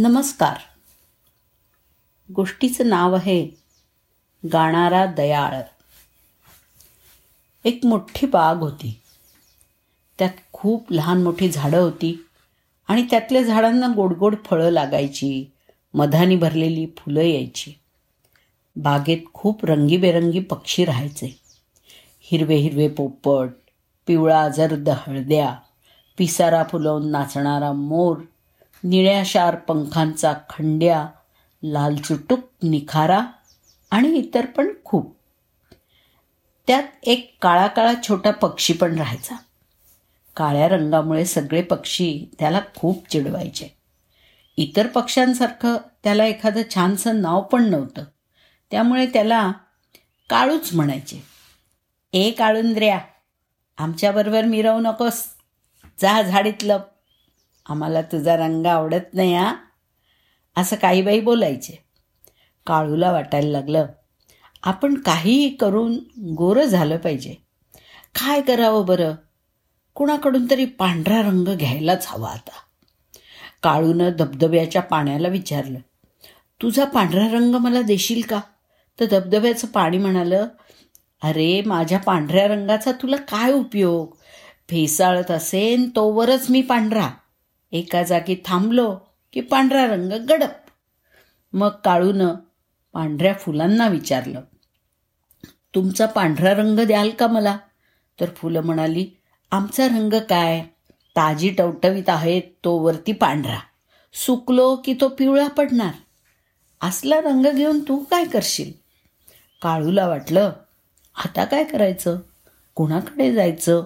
नमस्कार. गोष्टीचं नाव आहे गाणारा दयाळ. एक मोठी बाग होती. त्यात खूप लहान मोठी झाडं होती आणि त्यातल्या झाडांना गोडगोड फळं लागायची मधाने भरलेली फुलं यायची. बागेत खूप रंगीबेरंगी पक्षी राहायचे. हिरवे हिरवे पोपट पिवळा जर्द हळद्या पिसारा फुलवून नाचणारा मोर निळ्या शार पंखांचा खंड्या लालचुटूक निखारा आणि इतर पण खूप. त्यात एक काळा काळा छोटा पक्षी पण राहायचा. काळ्या रंगामुळे सगळे पक्षी त्याला खूप चिडवायचे. इतर पक्ष्यांसारखं त्याला एखादं छानसं नाव पण नव्हतं. त्यामुळे त्याला काळूच म्हणायचे. ए काळुंद्र्या आमच्याबरोबर मिरवू नकोस. जा झाडीतलं आम्हाला तुझा रंग आवडत नाही हा? असं काही बाई बोलायचे. काळूला वाटायला लागलं आपण काहीही करून गोरं झालं पाहिजे. काय करावं बरं? कुणाकडून तरी पांढरा रंग घ्यायलाच हवा आता. काळूनं धबधब्याच्या पाण्याला विचारलं तुझा पांढरा रंग मला देशील का? तर धबधब्याचं पाणी म्हणालं अरे माझ्या पांढऱ्या रंगाचा तुला काय उपयोग? फेसाळत असेन तोवरच मी पांढरा. एका जागी थांबलो की पांढरा रंग गडप. मग काळूनं पांढऱ्या फुलांना विचारलं तुमचा पांढरा रंग द्याल का मला? तर फुलं म्हणाली आमचा रंग काय? ताजी टवटवीत आहेत तो वरती पांढरा. सुकलो की तो पिवळा पडणार. असला रंग घेऊन तू काय करशील? काळूला वाटलं आता काय करायचं? कुणाकडे जायचं?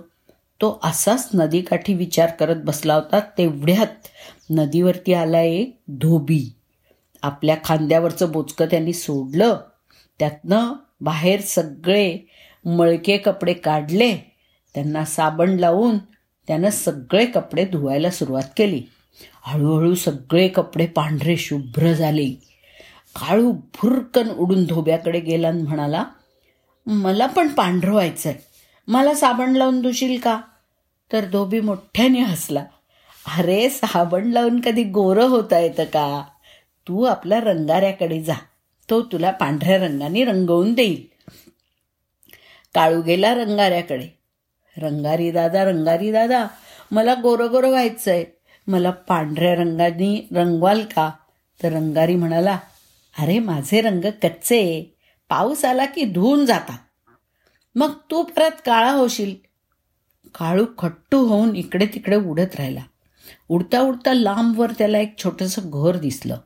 तो असाच नदीकाठी विचार करत बसला होता तेवढ्यात नदीवरती आला एक धोबी. आपल्या खांद्यावरचं बोचकं त्यांनी सोडलं. त्यातनं बाहेर सगळे मळके कपडे काढले. त्यांना साबण लावून त्यानं सगळे कपडे धुवायला सुरुवात केली. हळूहळू सगळे कपडे पांढरे शुभ्र झाले. काळू भुरकन उडून धोब्याकडे गेला आणि म्हणाला मला पण पांढरं व्हायचंय. मला साबण लावून धुशील का? तर धोबी मोठ्याने हसला. अरे साबण लावून कधी गोरं होता येतं का? तू आपल्या रंगाऱ्याकडे जा. तो तुला पांढऱ्या रंगाने रंगवून देईल. काळू गेला रंगाऱ्याकडे. रंगारी दादा रंगारी दादा मला गोरं गोरं व्हायचंय. मला पांढऱ्या रंगाने रंगवाल का? तर रंगारी म्हणाला अरे माझे रंग कच्चे. पाऊस आला की धुवून जाता. मग तू परत काळा होशील. काळू खट्टू होऊन इकडे तिकडे उडत राहिला. उडता उडता लांबवर त्याला एक छोटंसं घर दिसलं.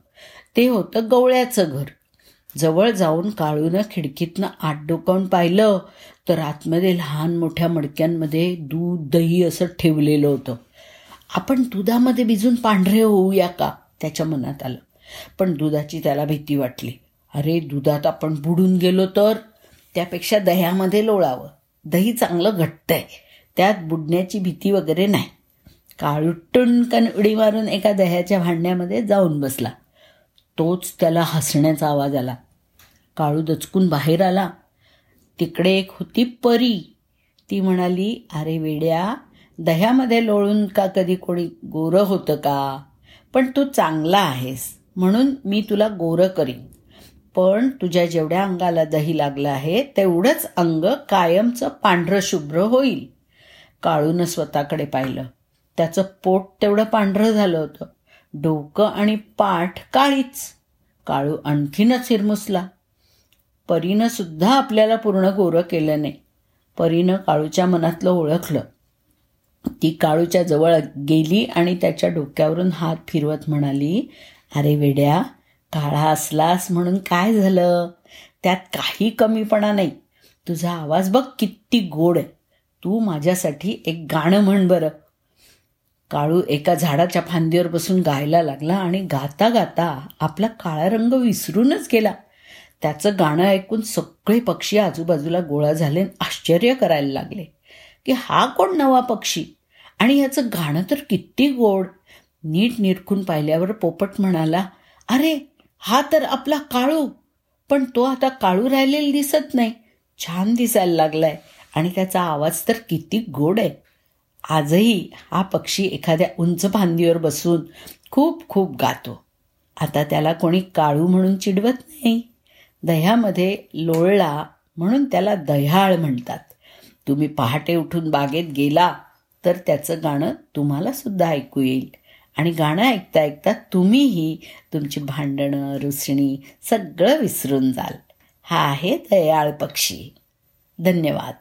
ते होतं गवळ्याचं घर. जवळ जाऊन काळूनं खिडकीतनं आत डोकावून पाहिलं तर आतमध्ये लहान मोठ्या मडक्यांमध्ये दूध दही असं ठेवलेलं होतं. आपण दुधामध्ये भिजून पांढरे होऊया का? त्याच्या मनात आलं. पण दुधाची त्याला भीती वाटली. अरे दुधात आपण बुडून गेलो तर? त्यापेक्षा दह्यामध्ये लोळावं. दही चांगलं घट्ट आहे त्यात बुडण्याची भीती वगैरे नाही. काळुट्टून उडी मारून एका दह्याच्या भांड्यामध्ये जाऊन बसला. तोच त्याला हसण्याचा आवाज आला. काळू दचकून बाहेर आला. तिकडे एक होती परी. ती म्हणाली अरे वेड्या दह्यामध्ये लोळून का कधी कोणी गोरं होतं का? पण तू चांगला आहेस म्हणून मी तुला गोरं करीन. पण तुझ्या जेवढ्या अंगाला दही लागलं आहे तेवढंच अंग कायमचं पांढरं शुभ्र होईल. काळूनं स्वतःकडे पाहिलं. त्याचं पोट तेवढं पांढरं झालं होतं. डोकं आणि पाठ काळीच. काळू आणखीनच हिरमुसला. परीनं सुद्धा आपल्याला पूर्ण गोरं केलं नाही. परीनं काळूच्या मनातलं ओळखलं. ती काळूच्या जवळ गेली आणि त्याच्या डोक्यावरून हात फिरवत म्हणाली अरे वेड्या काळा असलास म्हणून काय झालं? त्यात काही कमीपणा नाही. तुझा आवाज बघ किती गोड आहे. तू माझ्यासाठी एक गाणं म्हण बरं. काळू एका झाडाच्या फांदीवर बसून गायला लागला आणि गाता गाता आपला काळा रंग विसरूनच गेला. त्याचं गाणं ऐकून सगळे पक्षी आजूबाजूला गोळा झाले आश्चर्य करायला लागले. की हा कोण नवा पक्षी? आणि ह्याचं गाणं तर किती गोड. नीट निरखून पाहिल्यावर पोपट म्हणाला अरे हा तर आपला काळू. पण तो आता काळू राहिलेला दिसत नाही. छान दिसायला लागलाय. आणि त्याचा आवाज तर किती गोड आहे. आजही हा पक्षी एखाद्या उंच फांदीवर बसून खूप खूप गातो. आता त्याला कोणी काळू म्हणून चिडवत नाही. दह्यामध्ये लोळला म्हणून त्याला दह्याळ म्हणतात. तुम्ही पहाटे उठून बागेत गेला तर त्याचं गाणं तुम्हाला सुद्धा ऐकू येईल. आणि गाणं ऐकता ऐकता तुम्हीही तुमची भांडणं रुसणी सगळं विसरून जाल. हा आहे दयाळ पक्षी. धन्यवाद.